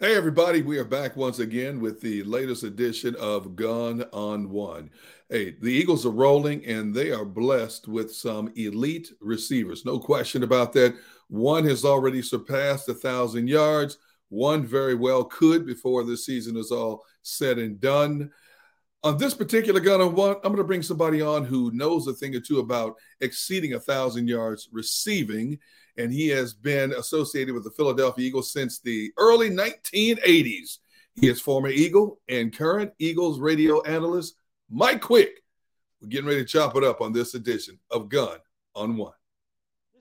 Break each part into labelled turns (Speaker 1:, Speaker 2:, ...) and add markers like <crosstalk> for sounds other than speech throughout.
Speaker 1: Hey, everybody, we are back once again with the latest edition of Gun on One. Hey, the Eagles are rolling and they are blessed with some elite receivers. No question about that. One has already surpassed a thousand yards. One very well could before the season is all said and done. On this particular gun on one, I'm going to bring somebody on who knows a thing or two about exceeding a thousand yards receiving and he has been associated with the Philadelphia Eagles since the early 1980s. He is former Eagle and current Eagles radio analyst Mike Quick. We're getting ready to chop it up on this edition of Gun on One.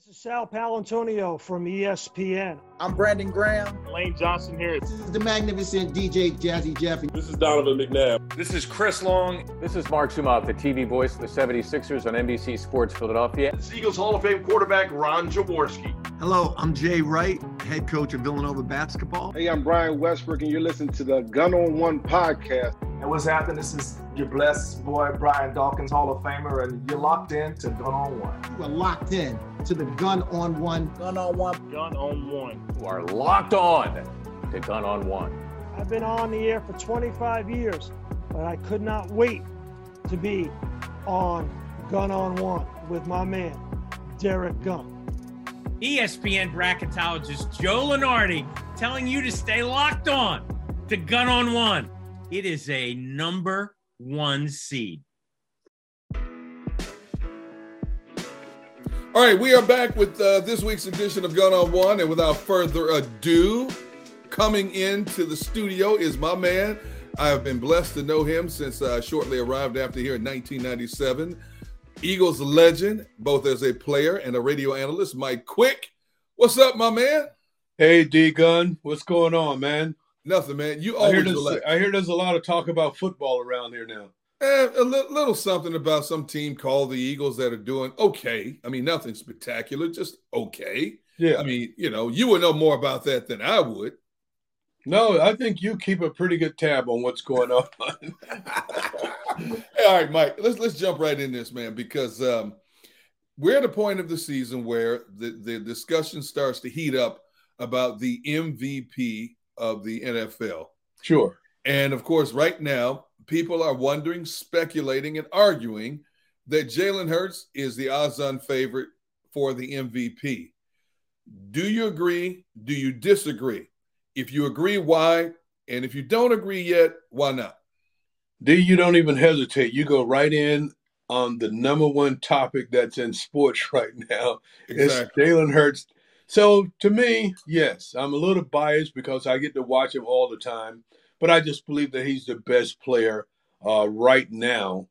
Speaker 2: This is Sal Paolantonio from ESPN.
Speaker 3: I'm Brandon Graham.
Speaker 4: Lane Johnson here.
Speaker 5: This is the magnificent DJ Jazzy Jeffy.
Speaker 6: This is Donovan McNabb.
Speaker 7: This is Chris Long.
Speaker 8: This is Mark Zumoff, the TV voice of the 76ers on NBC Sports Philadelphia.
Speaker 9: This Eagles Hall of Fame quarterback Ron Jaworski.
Speaker 10: Hello, I'm Jay Wright, head coach of Villanova basketball.
Speaker 11: Hey, I'm Brian Westbrook, and you're listening to the Gun on One podcast.
Speaker 12: And what's happening? This is your blessed boy, Brian Dawkins, Hall of Famer, and you're locked in to Gun on One.
Speaker 5: You are locked in to the Gun on One.
Speaker 3: Gun on One.
Speaker 4: Gun on One.
Speaker 8: You are locked on to Gun on One.
Speaker 2: I've been on the air for 25 years, but I could not wait to be on Gun on One with my man, Derrick Gunn.
Speaker 13: ESPN bracketologist Joe Lunardi telling you to stay locked on to Gun on One. It is a number one seed.
Speaker 1: All right, we are back with uh, this week's edition of Gun on One. And without further ado, coming into the studio is my man. I have been blessed to know him since I shortly arrived after here in 1997. Eagles legend, both as a player and a radio analyst, Mike Quick. What's up, my man?
Speaker 14: Hey, D Gun. What's going on, man?
Speaker 1: Nothing, man. You
Speaker 14: I hear,
Speaker 1: always
Speaker 14: I hear there's a lot of talk about football around here now.
Speaker 1: Eh, a li- little something about some team called the Eagles that are doing okay. I mean, nothing spectacular, just okay.
Speaker 14: Yeah.
Speaker 1: I mean, you know, you would know more about that than I would.
Speaker 14: No, I think you keep a pretty good tab on what's going on. <laughs>
Speaker 1: All right, Mike, let's let's jump right in this, man, because um, we're at a point of the season where the, the discussion starts to heat up about the MVP of the NFL.
Speaker 14: sure.
Speaker 1: And of course, right now, people are wondering, speculating, and arguing that Jalen Hurts is the odds on favorite for the MVP. Do you agree? Do you disagree? If you agree, why? And if you don't agree yet, why not?
Speaker 14: D, you don't even hesitate. You go right in on the number one topic that's in sports <laughs> right now.
Speaker 1: Exactly.
Speaker 14: It's Jalen Hurts. So to me, yes, I'm a little biased because I get to watch him all the time, but I just believe that he's the best player uh, right now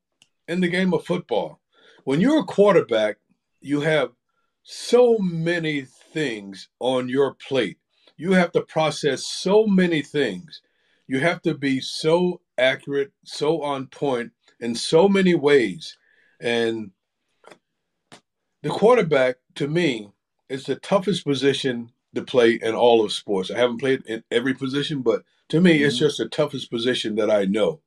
Speaker 14: in the game of football. When you're a quarterback, you have so many things on your plate. You have to process so many things. You have to be so accurate, so on point in so many ways. And the quarterback, to me, is the toughest position to play in all of sports. I haven't played in every position, but to me, it's
Speaker 1: Mhm.
Speaker 14: just the toughest position that I know.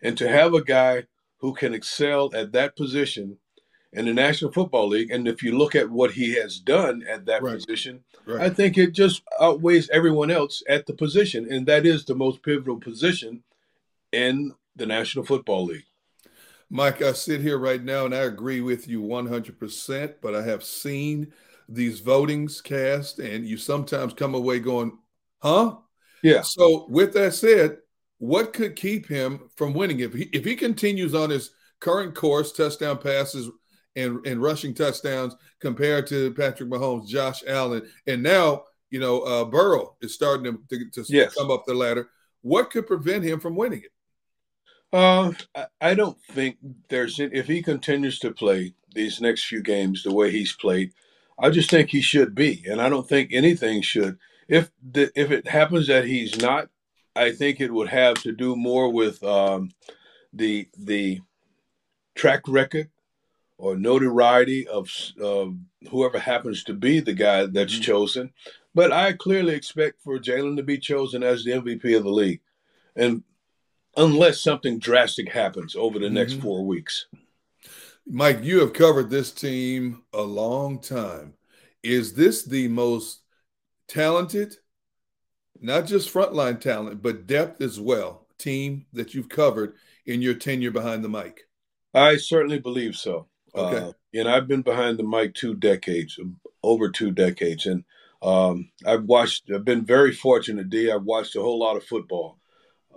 Speaker 14: And to have a guy who can excel at that position in the National Football League, and if you look at what he has done at that
Speaker 1: Right.
Speaker 14: position,
Speaker 1: Right.
Speaker 14: I think it just outweighs everyone else at the position, and that is the most pivotal position in the National Football League.
Speaker 1: Mike, I sit here right now and I agree with you 100%, but I have seen these votings cast, and you sometimes come away going, huh?
Speaker 14: Yeah.
Speaker 1: So with that said, what could keep him from winning if he if he continues on his current course, touchdown passes and, and rushing touchdowns compared to Patrick Mahomes, Josh Allen, and now you know uh, Burrow is starting to, to, to
Speaker 14: Yes.
Speaker 1: come up the ladder. What could prevent him from winning it?
Speaker 14: Uh, I- I don't think there's if he continues to play these next few games the way he's played, I just think he should be, and I don't think anything should. If the, if it happens that he's not, I think it would have to do more with um, the the track record or notoriety of uh, whoever happens to be the guy that's chosen. But I clearly expect for Jalen to be chosen as the MVP of the league, and unless something drastic happens over the next
Speaker 1: Mhm.
Speaker 14: four weeks.
Speaker 1: Mike, you have covered this team a long time. Is this the most talented, not just frontline talent, but depth as well, team that you've covered in your tenure behind the mic?
Speaker 14: I certainly believe so.
Speaker 1: Okay.
Speaker 14: Uh, and I've been behind the mic two decades, over two decades, and um, I've watched. I've been very fortunate, D. I've watched a whole lot of football.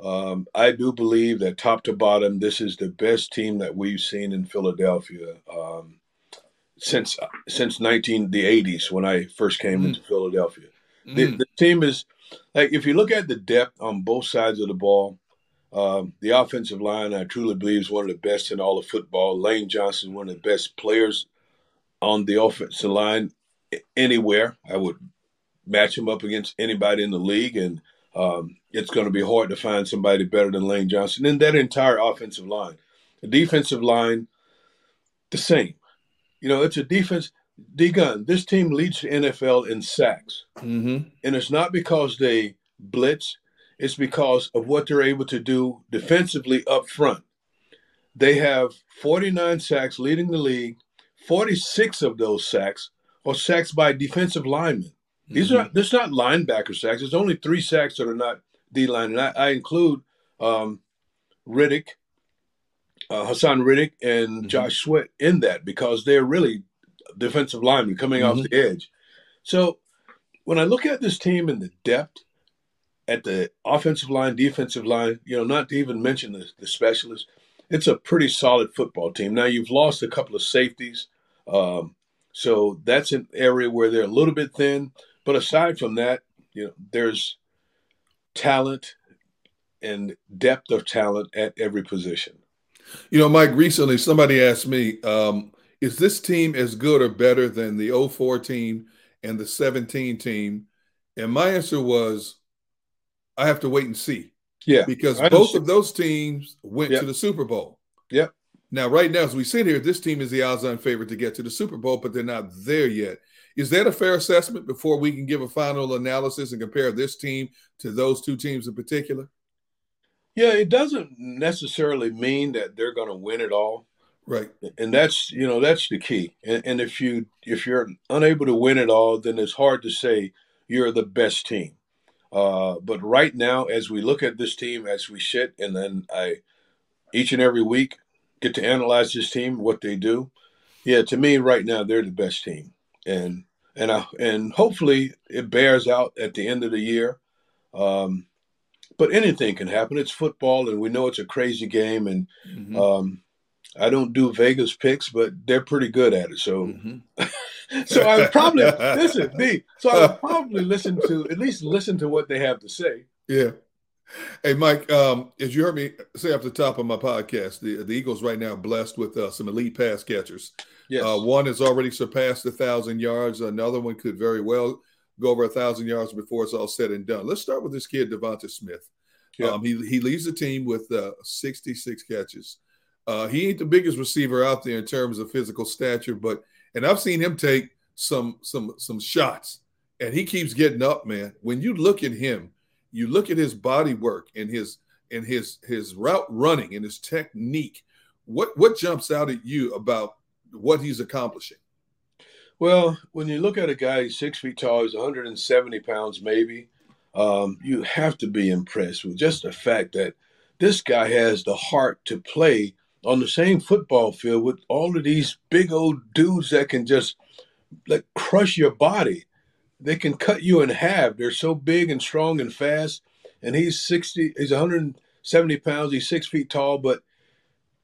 Speaker 14: Um, I do believe that top to bottom, this is the best team that we've seen in Philadelphia um, since since nineteen the eighties when I first came
Speaker 1: Mm.
Speaker 14: into Philadelphia. The,
Speaker 1: Mm.
Speaker 14: the team is like if you look at the depth on both sides of the ball, um, the offensive line I truly believe is one of the best in all of football. Lane Johnson, one of the best players on the offensive line anywhere. I would match him up against anybody in the league, and um, it's going to be hard to find somebody better than Lane Johnson. And that entire offensive line, the defensive line, the same. You know, it's a defense. D gun. This team leads the NFL in sacks,
Speaker 1: Mm-hmm.
Speaker 14: and it's not because they blitz. It's because of what they're able to do defensively up front. They have 49 sacks leading the league. 46 of those sacks are sacks by defensive linemen. These are not, this not linebacker sacks. There's only three sacks that are not D line, and I, I include um, Reddick, uh, Haason Reddick, and Josh Sweat in that because they're really defensive linemen coming off
Speaker 1: Mhm.
Speaker 14: the edge. So when I look at this team and the depth at the offensive line, defensive line, you know, not to even mention the, the specialists, it's a pretty solid football team. Now you've lost a couple of safeties, um, so that's an area where they're a little bit thin. But aside from that, you know, there's talent and depth of talent at every position.
Speaker 1: You know, Mike, recently somebody asked me, um, is this team as good or better than the 04 team and the 17 team? And my answer was, I have to wait and see.
Speaker 14: Yeah,
Speaker 1: Because both of those teams went
Speaker 14: Yep.
Speaker 1: to the Super Bowl.
Speaker 14: Yep.
Speaker 1: Now, right now, as we sit here, this team is the odds-on favorite to get to the Super Bowl, but they're not there yet. Is that a fair assessment before we can give a final analysis and compare this team to those two teams in particular?
Speaker 14: Yeah, it doesn't necessarily mean that they're going to win it all.
Speaker 1: Right.
Speaker 14: and that's you know that's the key. And, and if you if you're unable to win it all then it's hard to say you're the best team. Uh, but right now as we look at this team as we sit and then i each and every week get to analyze this team what they do yeah to me right now they're the best team. And and I, and hopefully it bears out at the end of the year. Um, but anything can happen. It's football and we know it's a crazy game and
Speaker 1: Mhm.
Speaker 14: um, I don't do Vegas picks, but they're pretty good at it. So,
Speaker 1: Mhm. <laughs>
Speaker 14: so I would probably <laughs> listen, D. So I would probably listen to at least listen to what they have to say.
Speaker 1: Yeah. Hey, Mike, um, as you heard me say off the top of my podcast, the, the Eagles right now are blessed with uh, some elite pass catchers.
Speaker 14: Yes.
Speaker 1: Uh, one has already surpassed a thousand yards. Another one could very well go over a thousand yards before it's all said and done. Let's start with this kid, DeVonta Smith.
Speaker 14: Yeah.
Speaker 1: Um, he he leads the team with uh, 66 catches. Uh, he ain't the biggest receiver out there in terms of physical stature, but and I've seen him take some some some shots, and he keeps getting up, man. When you look at him, you look at his body work and his and his his route running and his technique. What what jumps out at you about what he's accomplishing?
Speaker 14: Well, when you look at a guy who's six feet tall, he's 170 pounds, maybe. Um, you have to be impressed with just the fact that this guy has the heart to play on the same football field with all of these big old dudes that can just like crush your body. They can cut you in half. They're so big and strong and fast. and he's 60, he's 170 pounds, he's six feet tall, but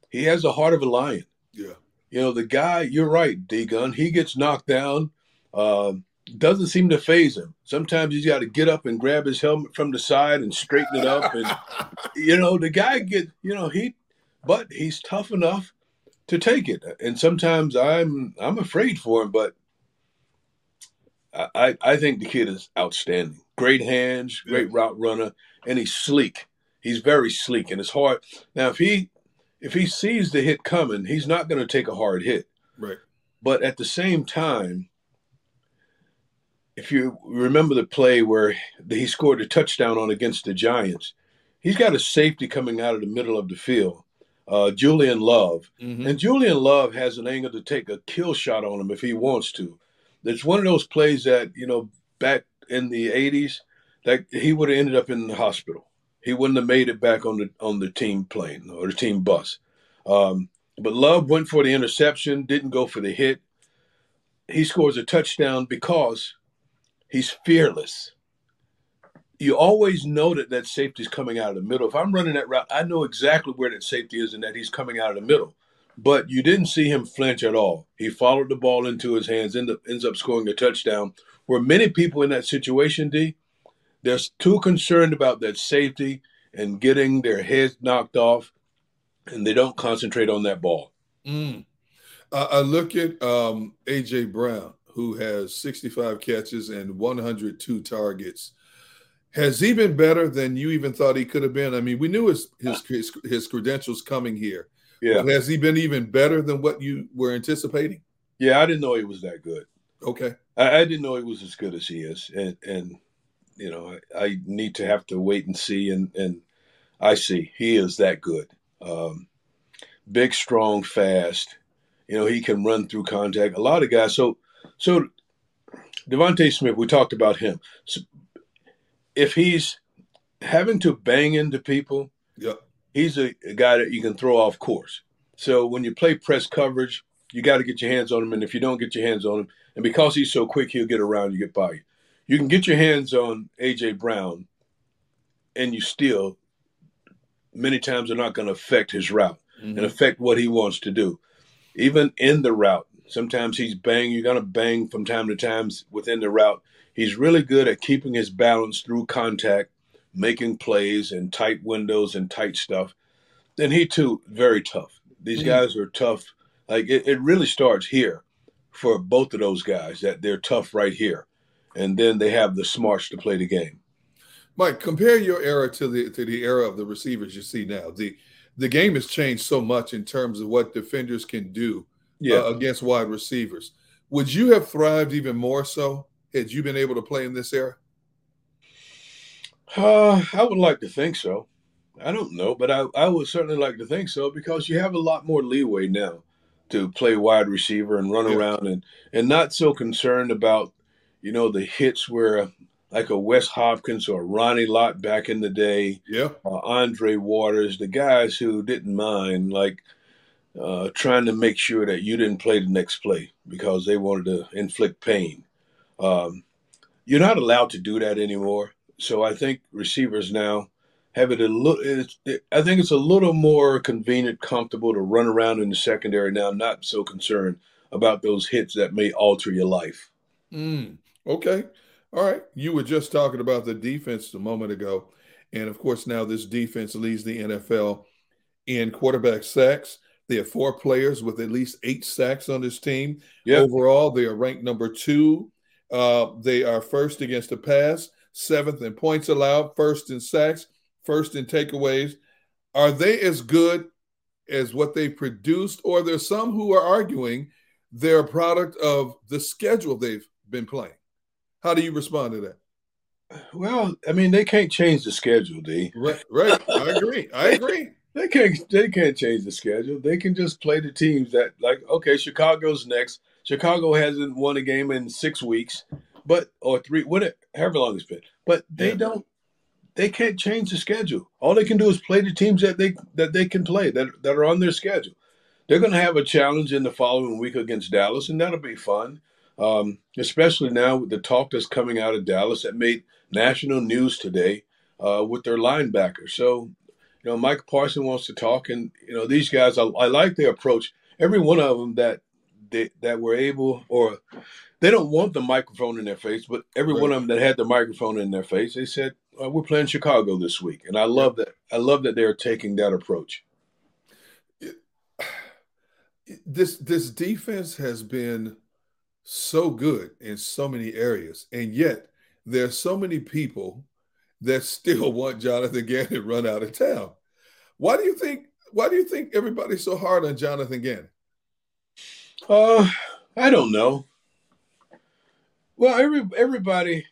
Speaker 14: he has the heart of a lion.
Speaker 1: Yeah.
Speaker 14: You know, the guy, you're right, D Gun, he gets knocked down. Uh, doesn't seem to phase him. Sometimes he's got to get up and grab his helmet from the side and straighten it up. And, <laughs> you know, the guy get, you know, he, but he's tough enough to take it. And sometimes I'm, I'm afraid for him, but I, I think the kid is outstanding. Great hands, great route runner, and he's sleek. He's very sleek, and it's hard. Now, if he if he sees the hit coming, he's not going to take a hard hit.
Speaker 1: Right.
Speaker 14: But at the same time, if you remember the play where he scored a touchdown on against the Giants, he's got a safety coming out of the middle of the field, uh, Julian Love, mm-hmm. and Julian Love has an angle to take a kill shot on him if he wants to. It's one of those plays that you know back in the '80s that he would have ended up in the hospital. He wouldn't have made it back on the on the team plane or the team bus. Um, but Love went for the interception, didn't go for the hit. He scores a touchdown because he's fearless. You always know that that safety is coming out of the middle. If I'm running that route, I know exactly where that safety is and that he's coming out of the middle but you didn't see him flinch at all. He followed the ball into his hands, end up, ends up scoring a touchdown. Where many people in that situation, D, they're too concerned about that safety and getting their heads knocked off, and they don't concentrate on that ball.
Speaker 1: Mm. I look at um, AJ Brown, who has 65 catches and 102 targets. Has he been better than you even thought he could have been? I mean, we knew his his, his, his credentials coming here yeah. Has he been even better than what you were anticipating?
Speaker 14: Yeah, I didn't know he was that good.
Speaker 1: Okay.
Speaker 14: I, I didn't know he was as good as he is. And, and you know, I, I, need to have to wait and see. And, and I see he is that good. Um, big, strong, fast. You know, he can run through contact. A lot of guys. So, so DeVonta Smith, we talked about him. So if he's having to bang into people,
Speaker 1: yep
Speaker 14: he's a, a, guy that you can throw off course. So when you play press coverage, you got to get your hands on him. And if you don't get your hands on him, and because he's so quick, he'll get around you, get by you. You can get your hands on AJ Brown, and you still many times are not going to affect his route mm-hmm. and affect what he wants to do. Even in the route, sometimes he's bang. You're going to bang from time to time within the route. He's really good at keeping his balance through contact making plays and tight windows and tight stuff. Then he too very tough. These mm-hmm. guys are tough. Like it, it really starts here for both of those guys that they're tough right here, and then they have the smarts to play the game.
Speaker 1: Mike, compare your era to the to the era of the receivers you see now. The the game has changed so much in terms of what defenders can do yeah. uh, against wide receivers. Would you have thrived even more so had you been able to play in this era?
Speaker 14: Uh, I would like to think so. I don't know, but I, I would certainly like to think so because you have a lot more leeway now to play wide receiver and run yeah. around and, and not so concerned about, you know, the hits where like a Wes Hopkins or Ronnie Lott back in the day,
Speaker 1: yeah,
Speaker 14: uh, Andre Waters, the guys who didn't mind like uh, trying to make sure that you didn't play the next play because they wanted to inflict pain. Um, you're not allowed to do that anymore. So I think receivers now have it a little. It, I think it's a little more convenient, comfortable to run around in the secondary now, not so concerned about those hits that may alter your life.
Speaker 1: Mm, okay, all right. You were just talking about the defense a moment ago, and of course now this defense leads the NFL in quarterback sacks. They have four players with at least eight sacks on this team. Yep. Overall, they are ranked number two. Uh, they are first against the pass seventh in points allowed, first in sacks, first in takeaways. Are they as good as what they produced, or there's some who are arguing they're a product of the schedule they've been playing? How do you respond to that?
Speaker 14: Well, I mean, they can't change the schedule,
Speaker 1: D. Right, right. I agree. I agree.
Speaker 14: They can't. They can't change the schedule. They can just play the teams that, like, okay, Chicago's next. Chicago hasn't won a game in six weeks but or three, whatever, however long it's been. But they yeah. don't. They can't change the schedule. All they can do is play the teams that they that they can play that that are on their schedule. They're going to have a challenge in the following week against Dallas, and that'll be fun. Um, especially now with the talk that's coming out of Dallas that made national news today. uh, with their linebackers. So, you know, Micah Parsons wants to talk, and you know, these guys, I, I like their approach. Every one of them that they, that were able, or they don't want the microphone in their face, but every right. one of them that had the microphone in their face, they said, uh, "We're playing Chicago this week," and I love that. I love that they're taking that approach.
Speaker 1: This this defense has been so good in so many areas, and yet there's so many people that still <laughs> want Jonathan Gannon run out of town. Why do you think? Why do you think everybody's so hard on Jonathan Gannon?
Speaker 14: Uh, I don't know. Well, every everybody,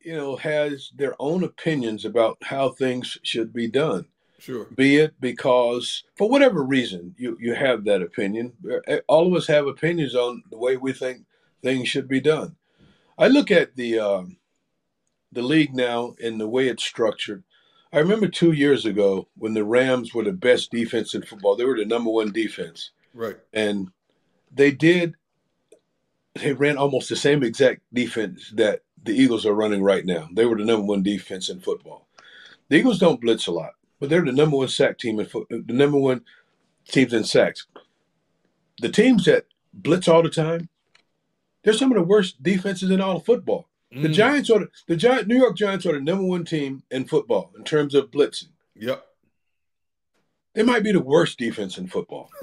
Speaker 14: you know, has their own opinions about how things should be done.
Speaker 1: Sure.
Speaker 14: Be it because, for whatever reason, you you have that opinion. All of us have opinions on the way we think things should be done. I look at the um, the league now and the way it's structured. I remember two years ago when the Rams were the best defense in football. They were the number one defense.
Speaker 1: Right.
Speaker 14: And they did they ran almost the same exact defense that the Eagles are running right now. They were the number one defense in football. The Eagles don't blitz a lot, but they're the number one sack team in foot, the number one teams in sacks. The teams that blitz all the time, they're some of the worst defenses in all of football. The mm. Giants are the, the Giant New York Giants are the number one team in football in terms of blitzing.
Speaker 1: Yep.
Speaker 14: They might be the worst defense in football. <laughs>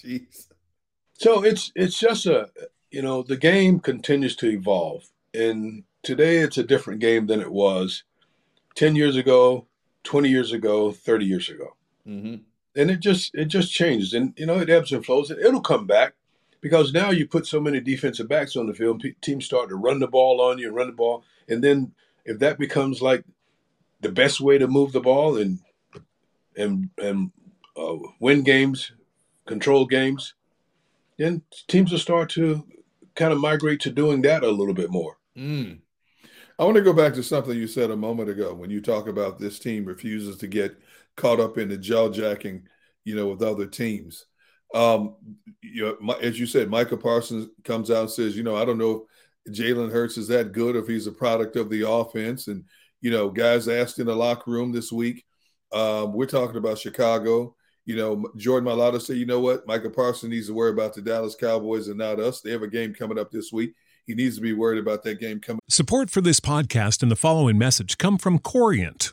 Speaker 1: Jeez.
Speaker 14: So it's it's just a you know the game continues to evolve, and today it's a different game than it was ten years ago, twenty years ago, thirty years ago,
Speaker 1: mm-hmm.
Speaker 14: and it just it just changes, and you know it ebbs and flows, and it'll come back because now you put so many defensive backs on the field, teams start to run the ball on you and run the ball, and then if that becomes like the best way to move the ball and and and uh, win games, control games, then teams will start to kind of migrate to doing that a little bit more.
Speaker 1: Mm. I want to go back to something you said a moment ago when you talk about this team refuses to get caught up in the jaw jacking, you know, with other teams. Um, you know, as you said, Micah Parsons comes out and says, you know, I don't know if Jalen Hurts is that good, if he's a product of the offense. And, you know, guys asked in the locker room this week, um, we're talking about Chicago. You know, Jordan Mailata said, you know what? Micah Parsons needs to worry about the Dallas Cowboys and not us. They have a game coming up this week. He needs to be worried about that game coming.
Speaker 4: Support for this podcast and the following message come from Corient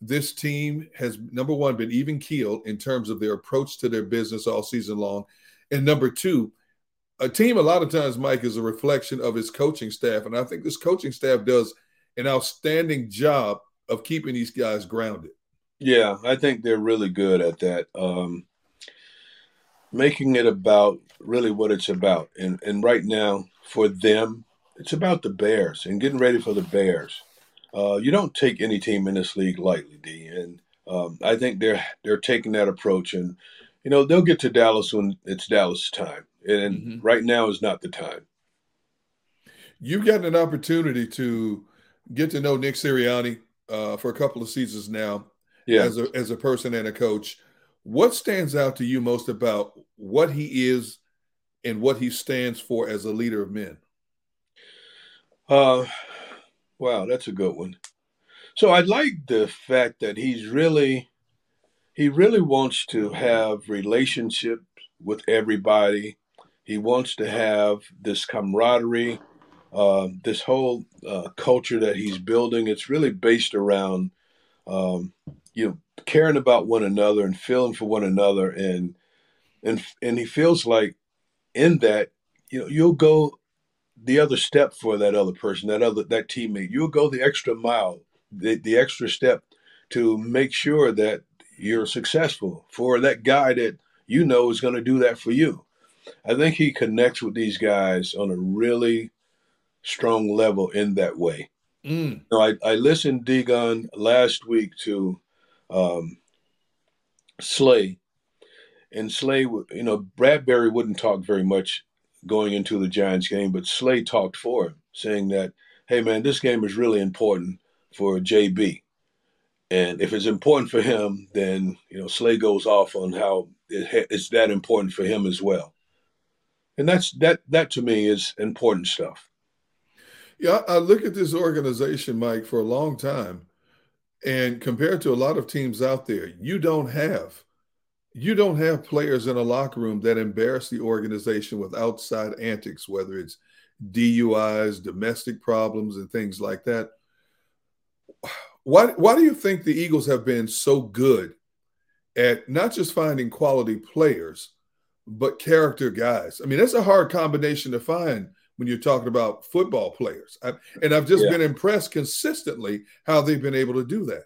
Speaker 1: this team has number one been even keeled in terms of their approach to their business all season long, and number two, a team a lot of times, Mike, is a reflection of his coaching staff, and I think this coaching staff does an outstanding job of keeping these guys grounded.
Speaker 14: Yeah, I think they're really good at that. Um, making it about really what it's about. And and right now for them, it's about the Bears and getting ready for the Bears. Uh, you don't take any team in this league lightly, D. And um, I think they're they're taking that approach, and you know they'll get to Dallas when it's Dallas time, and mm-hmm. right now is not the time.
Speaker 1: You've gotten an opportunity to get to know Nick Sirianni uh, for a couple of seasons now, yeah. as a as a person and a coach. What stands out to you most about what he is and what he stands for as a leader of men?
Speaker 14: Uh, wow, that's a good one. So I like the fact that he's really, he really wants to have relationships with everybody. He wants to have this camaraderie, uh, this whole uh, culture that he's building. It's really based around, um, you know, caring about one another and feeling for one another, and and and he feels like in that, you know, you'll go the other step for that other person, that other that teammate. You'll go the extra mile the, the extra step to make sure that you're successful for that guy that you know is going to do that for you. I think he connects with these guys on a really strong level in that way. Mm. You know, I, I listened, Degon, last week to um, Slay. And Slay, you know, Bradberry wouldn't talk very much going into the Giants game, but Slay talked for him, saying that, hey, man, this game is really important for JB. And if it's important for him, then you know Slay goes off on how it, it's that important for him as well. And that's that. That to me is important stuff.
Speaker 1: Yeah, I look at this organization, Mike, for a long time, and compared to a lot of teams out there, you don't have you don't have players in a locker room that embarrass the organization with outside antics, whether it's DUIs, domestic problems, and things like that why why do you think the Eagles have been so good at not just finding quality players, but character guys? I mean, that's a hard combination to find when you're talking about football players. I, and I've just yeah. been impressed consistently how they've been able to do that.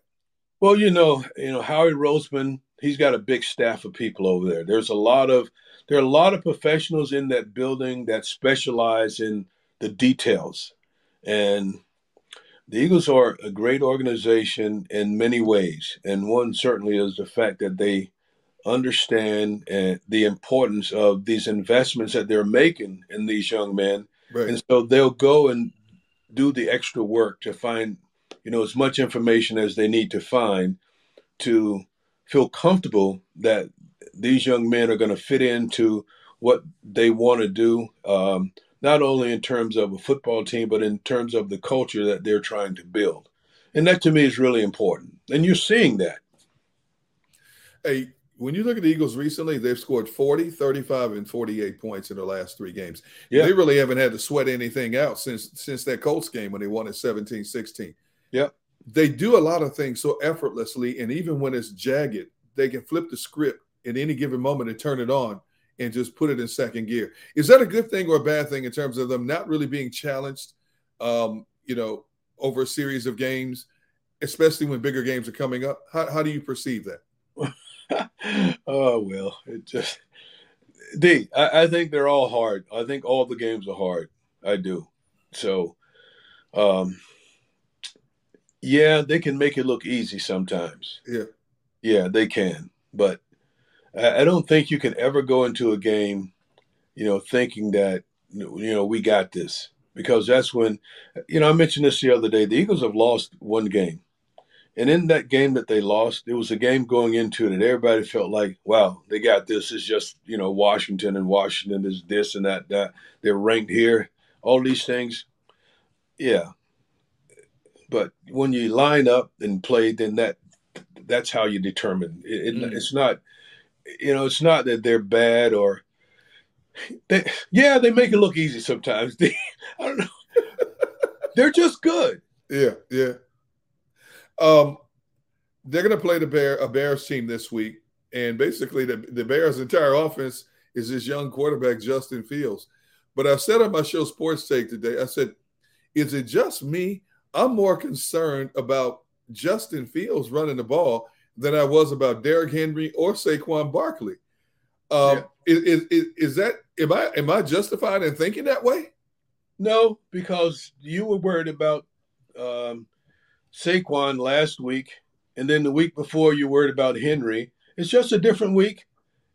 Speaker 14: Well, you know, you know, Howie Roseman, he's got a big staff of people over there. There's a lot of there are a lot of professionals in that building that specialize in the details. And the Eagles are a great organization in many ways, and one certainly is the fact that they understand uh, the importance of these investments that they're making in these young men, right. and so they'll go and do the extra work to find, you know, as much information as they need to find to feel comfortable that these young men are going to fit into what they want to do. Um, not only in terms of a football team, but in terms of the culture that they're trying to build. And that to me is really important. And you're seeing that.
Speaker 1: Hey, when you look at the Eagles recently, they've scored 40, 35, and 48 points in the last three games. Yeah. They really haven't had to sweat anything out since since that Colts game when they won at 17 16.
Speaker 14: Yeah.
Speaker 1: They do a lot of things so effortlessly. And even when it's jagged, they can flip the script at any given moment and turn it on and just put it in second gear. Is that a good thing or a bad thing in terms of them not really being challenged, um, you know, over a series of games, especially when bigger games are coming up? How, how do you perceive that? <laughs>
Speaker 14: oh, well, it just, D, I, I think they're all hard. I think all the games are hard. I do. So, um, yeah, they can make it look easy sometimes.
Speaker 1: Yeah.
Speaker 14: Yeah, they can. But I don't think you can ever go into a game, you know, thinking that you know we got this because that's when, you know, I mentioned this the other day. The Eagles have lost one game, and in that game that they lost, it was a game going into it that everybody felt like, wow, they got this. It's just you know Washington and Washington is this and that that they're ranked here. All these things, yeah. But when you line up and play, then that that's how you determine it, mm. it's not you know, it's not that they're bad or they, yeah, they make it look easy sometimes. <laughs> They, I don't know. <laughs> they're just good.
Speaker 1: Yeah, yeah. Um, they're going to play the Bear a Bears team this week, and basically the the Bears' entire offense is this young quarterback Justin Fields. But I said on my show Sports Take today, I said, "Is it just me? I'm more concerned about Justin Fields running the ball than I was about Derrick Henry or Saquon Barkley. Um, yeah. is, is, is that am I am I justified in thinking that way?
Speaker 14: No, because you were worried about um, Saquon last week, and then the week before you worried about Henry. It's just a different week,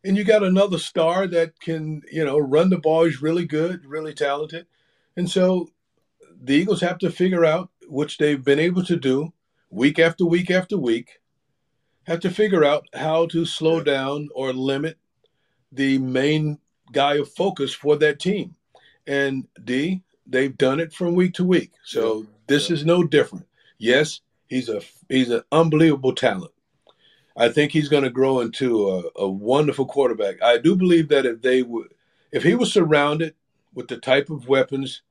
Speaker 14: and you got another star that can you know run the ball. He's really good, really talented, and so the Eagles have to figure out which they've been able to do week after week after week. Have to figure out how to slow down or limit the main guy of focus for that team. And D, they've done it from week to week. So this is no different. Yes, he's a he's an unbelievable talent. I think he's going to grow into a, a wonderful quarterback. I do believe that if they would, if he was surrounded with the type of weapons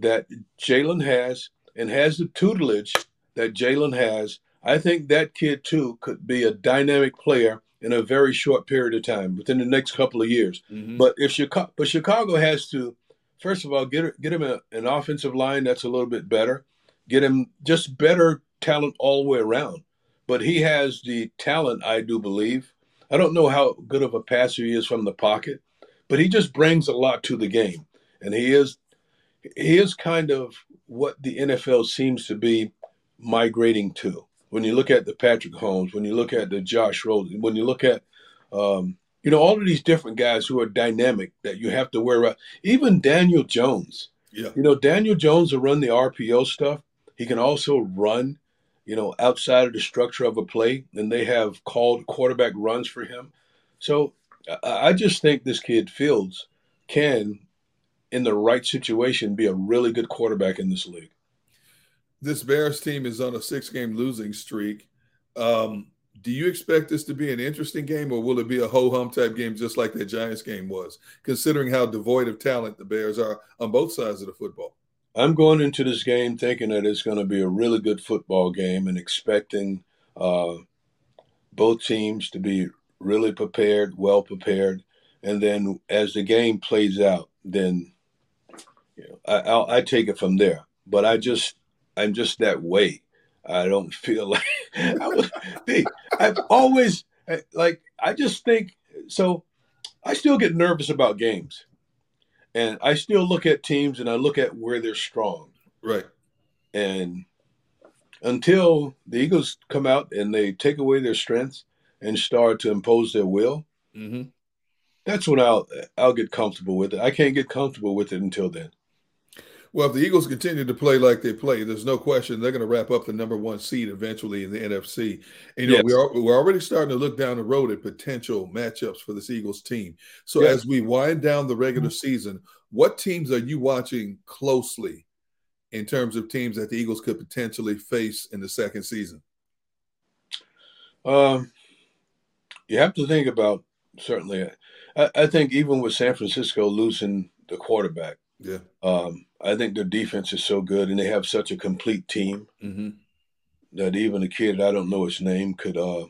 Speaker 14: that Jalen has and has the tutelage that Jalen has, I think that kid too could be a dynamic player in a very short period of time within the next couple of years. Mm-hmm. But if Chicago, but Chicago has to, first of all, get get him a, an offensive line that's a little bit better, get him just better talent all the way around. But he has the talent, I do believe. I don't know how good of a passer he is from the pocket, but he just brings a lot to the game, and he is he is kind of what the NFL seems to be migrating to when you look at the Patrick Mahomes, when you look at the Josh Rosen, when you look at um, you know all of these different guys who are dynamic that you have to wear out. Even Daniel Jones.
Speaker 1: Yeah.
Speaker 14: You know, Daniel Jones will run the RPO stuff. He can also run, you know, outside of the structure of a play, and they have called quarterback runs for him. So I just think this kid Fields can, in the right situation, be a really good quarterback in this league
Speaker 1: this Bears team is on a six game losing streak. Um, do you expect this to be an interesting game or will it be a ho hum type game just like that Giants game was, considering how devoid of talent the Bears are on both sides of the football?
Speaker 14: I'm going into this game thinking that it's going to be a really good football game and expecting uh, both teams to be really prepared, well prepared. And then as the game plays out, then you know, I, I'll, I take it from there. But I just I'm just that way. I don't <laughs> feel like I was, <laughs> I've always like I just think so. I still get nervous about games, and I still look at teams and I look at where they're strong.
Speaker 1: Right.
Speaker 14: And until the Eagles come out and they take away their strengths and start to impose their will,
Speaker 1: mm-hmm.
Speaker 14: that's when I'll I'll get comfortable with it. I can't get comfortable with it until then.
Speaker 1: Well, if the Eagles continue to play like they play, there's no question they're going to wrap up the number one seed eventually in the NFC. And, you know, we are, we're already starting to look down the road at potential matchups for this Eagles team. So yes. as we wind down the regular season, what teams are you watching closely in terms of teams that the Eagles could potentially face in the second season?
Speaker 14: Um, you have to think about certainly. I, I think even with San Francisco losing the quarterback,
Speaker 1: yeah.
Speaker 14: Um, I think their defense is so good, and they have such a complete team
Speaker 1: mm-hmm.
Speaker 14: that even a kid I don't know his name could uh,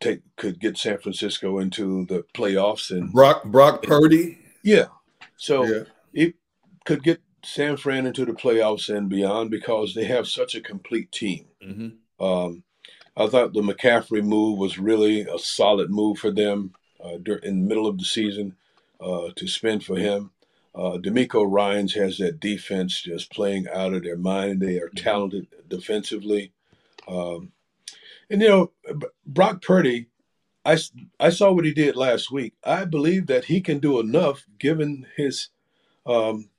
Speaker 14: take could get San Francisco into the playoffs. And
Speaker 1: Brock Brock Purdy,
Speaker 14: yeah. So yeah. it could get San Fran into the playoffs and beyond because they have such a complete team.
Speaker 1: Mm-hmm.
Speaker 14: Um, I thought the McCaffrey move was really a solid move for them uh, in the middle of the season uh, to spend for him. Uh, DeMeco Ryans has that defense just playing out of their mind. They are mm-hmm. talented defensively. Um, and, you know, Brock Purdy, I, I saw what he did last week. I believe that he can do enough given his um,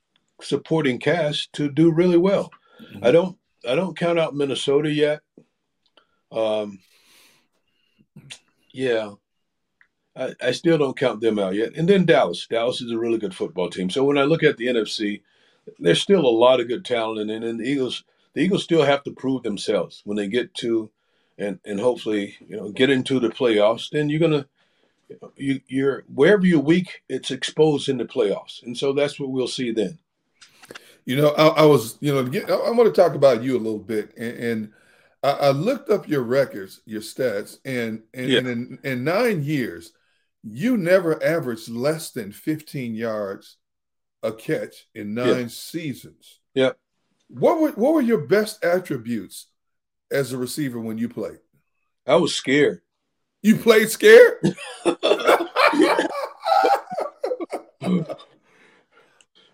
Speaker 14: supporting cast to do really well. Mm-hmm. I don't I don't count out Minnesota yet. Um, yeah, I, I, still don't count them out yet. And then Dallas. Dallas is a really good football team. So when I look at the NFC, there's still a lot of good talent, and, and the Eagles, the Eagles still have to prove themselves when they get to, and and hopefully you know get into the playoffs. Then you're gonna, you you're wherever you're weak, it's exposed in the playoffs, and so that's what we'll see then.
Speaker 1: You know, I, I was, you know, I, I want to talk about you a little bit, and, and I, I, looked up your records, your stats, and and, yeah. and in, in nine years you never averaged less than 15 yards a catch in nine
Speaker 14: yeah.
Speaker 1: seasons.
Speaker 14: Yeah.
Speaker 1: What were what were your best attributes as a receiver when you played?
Speaker 14: I was scared.
Speaker 1: You played scared? <laughs>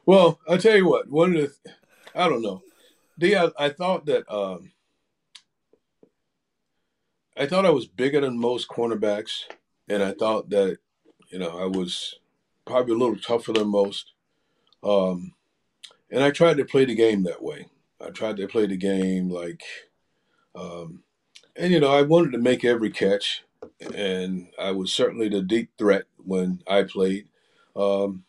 Speaker 14: well, I'll tell you what, one of the, I don't know. D, I, I thought that um, I thought I was bigger than most cornerbacks, and I thought that you know I was probably a little tougher than most. Um, and I tried to play the game that way. I tried to play the game like, um, and you know I wanted to make every catch, and I was certainly the deep threat when I played. Um,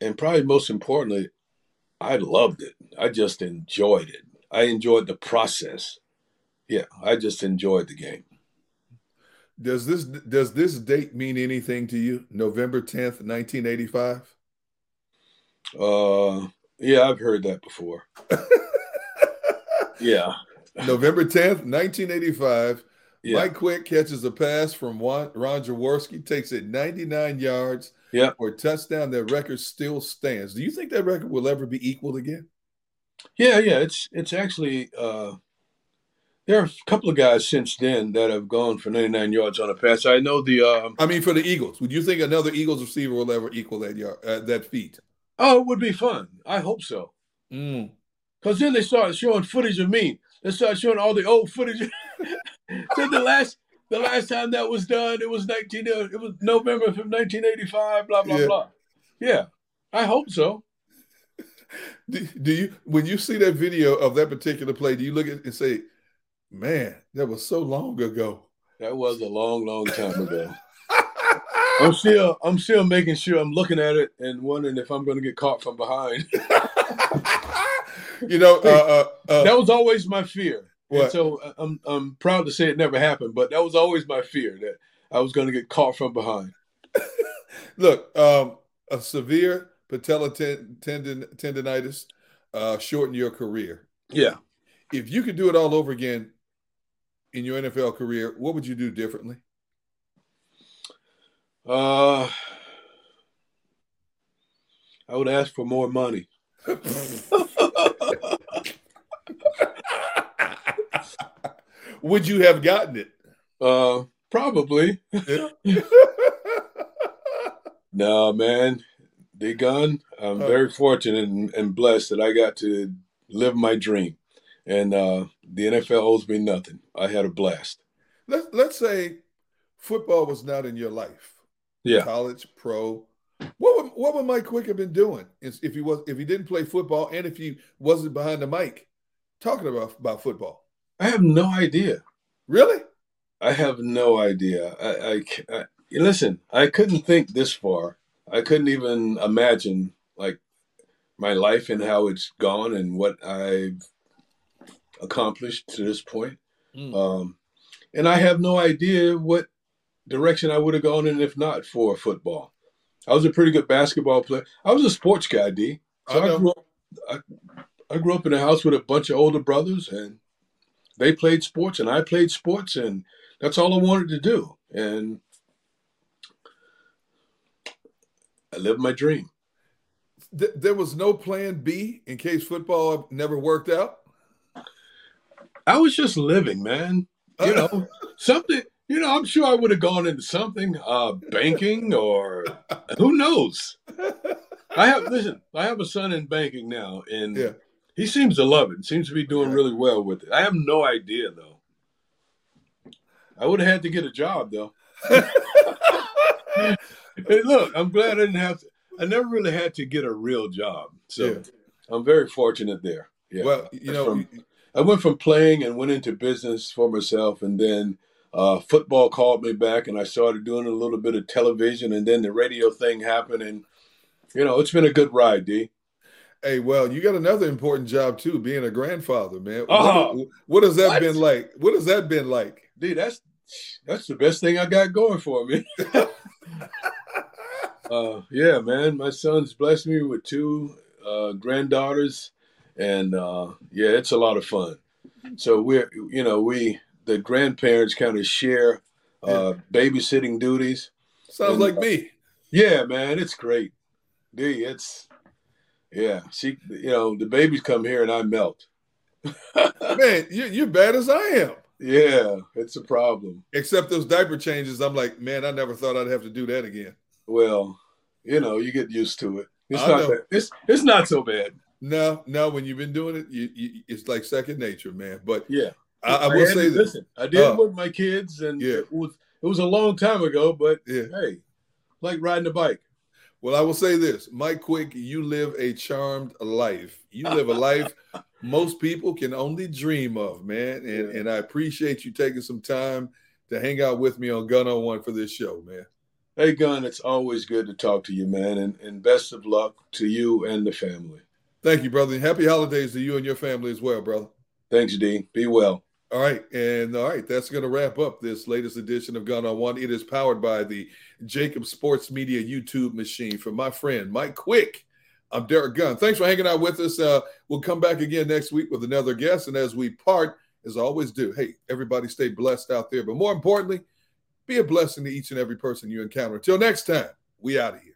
Speaker 14: and probably most importantly, I loved it. I just enjoyed it. I enjoyed the process yeah, I just enjoyed the game.
Speaker 1: Does this does this date mean anything to you? November tenth, nineteen eighty five.
Speaker 14: Uh, yeah, I've heard that before. <laughs> yeah,
Speaker 1: November tenth, nineteen eighty five. Yeah. Mike Quick catches a pass from Ron, Jaworski, takes it 99 yards
Speaker 14: yeah.
Speaker 1: for a touchdown. That record still stands. Do you think that record will ever be equaled again?
Speaker 14: Yeah, yeah. It's it's actually uh, there are a couple of guys since then that have gone for 99 yards on a pass. I know the. Um,
Speaker 1: I mean, for the Eagles, would you think another Eagles receiver will ever equal that yard, uh, that feat?
Speaker 14: Oh, it would be fun. I hope so. Because
Speaker 1: mm.
Speaker 14: then they started showing footage of me. They started showing all the old footage. <laughs> then the last the last time that was done, it was 19. Uh, it was November from 1985. Blah blah
Speaker 1: yeah.
Speaker 14: blah. Yeah, I hope so. <laughs>
Speaker 1: Do, do you when you see that video of that particular play? Do you look at it and say? Man, that was so long ago.
Speaker 14: That was a long, long time ago. <laughs> I'm still, I'm still making sure I'm looking at it and wondering if I'm going to get caught from behind. <laughs>
Speaker 1: you know, uh, uh, uh,
Speaker 14: that was always my fear. And so uh, I'm, I'm proud to say it never happened, but that was always my fear that I was going to get caught from behind. <laughs>
Speaker 1: Look, um, a severe patella ten- tendon tendonitis uh, shortened your career.
Speaker 14: Yeah.
Speaker 1: If you could do it all over again, in your NFL career, what would you do differently?
Speaker 14: Uh, I would ask for more money. <laughs>
Speaker 1: would you have gotten it?
Speaker 14: Uh, probably. <laughs> no, man. The gun. I'm uh, very fortunate and, and blessed that I got to live my dream and uh, the NFL owes me nothing. I had a blast.
Speaker 1: Let's let's say football was not in your life.
Speaker 14: Yeah,
Speaker 1: college, pro. What would what would Mike Quick have been doing if he was if he didn't play football and if he wasn't behind the mic talking about about football?
Speaker 14: I have no idea.
Speaker 1: Really?
Speaker 14: I have no idea. I, I, I listen. I couldn't think this far. I couldn't even imagine like my life and how it's gone and what I've accomplished to this point. Mm. Um, and I have no idea what direction I would have gone in if not for football. I was a pretty good basketball player. I was a sports guy, D. So I, I grew up. I, I grew up in a house with a bunch of older brothers, and they played sports, and I played sports, and that's all I wanted to do. And I lived my dream.
Speaker 1: there was no plan B in case football never worked out.
Speaker 14: I was just living, man. You know, something. You know, I'm sure I would have gone into something, uh, banking or who knows. I have listen. I have a son in banking now, and
Speaker 1: yeah.
Speaker 14: he seems to love it. Seems to be doing really well with it. I have no idea though. I would have had to get a job though. <laughs> hey, look, I'm glad I didn't have to. I never really had to get a real job, so
Speaker 1: yeah.
Speaker 14: I'm very fortunate there. Yeah.
Speaker 1: Well, you know,
Speaker 14: From, I went from playing and went into business for myself, and then uh, football called me back, and I started doing a little bit of television, and then the radio thing happened, and you know, it's been a good ride, D.
Speaker 1: Hey, well, you got another important job too, being a grandfather, man.
Speaker 14: Uh-huh.
Speaker 1: What, what has that what? been like? What has that been like?
Speaker 14: Dude, that's that's the best thing I got going for me. <laughs> uh, yeah, man, my son's blessed me with two uh, granddaughters and uh, yeah, it's a lot of fun. So we're you know we the grandparents kind of share uh, babysitting duties.
Speaker 1: Sounds
Speaker 14: and,
Speaker 1: like me.
Speaker 14: Yeah, man, it's great. D, it's yeah. She, you know, the babies come here and I melt. <laughs>
Speaker 1: man, you, you're bad as I am.
Speaker 14: Yeah, it's a problem.
Speaker 1: Except those diaper changes, I'm like, man, I never thought I'd have to do that again.
Speaker 14: Well, you know, you get used to it. It's
Speaker 1: I
Speaker 14: not
Speaker 1: know.
Speaker 14: that, it's it's not so bad.
Speaker 1: No, no, when you've been doing it, you, you, it's like second nature, man. But
Speaker 14: Yeah.
Speaker 1: I, I will say this.
Speaker 14: Listen, I did
Speaker 1: Uh,
Speaker 14: with my kids, and
Speaker 1: yeah.
Speaker 14: it was it was a long time ago, but
Speaker 1: Yeah.
Speaker 14: hey, like riding a bike.
Speaker 1: Well, I will say this, Mike Quick, you live a charmed life. You live a life <laughs> most people can only dream of, man. And and I appreciate you taking some time to hang out with me on Gunn on One for this show, man.
Speaker 14: Hey, Gunn, it's always good to talk to you, man, and, and best of luck to you and the family.
Speaker 1: Thank you, brother. Happy holidays to you and your family as well, brother.
Speaker 14: Thanks, D. Be well.
Speaker 1: All right, and all right, that's going to wrap up this latest edition of Gunn on One. It is powered by the Jacob Sports Media YouTube machine. From my friend Mike Quick, I'm Derrick Gunn. Thanks for hanging out with us. Uh, we'll come back again next week with another guest. And as we part, as I always do, hey, everybody stay blessed out there. But more importantly, be a blessing to each and every person you encounter. Until next time, we out of here.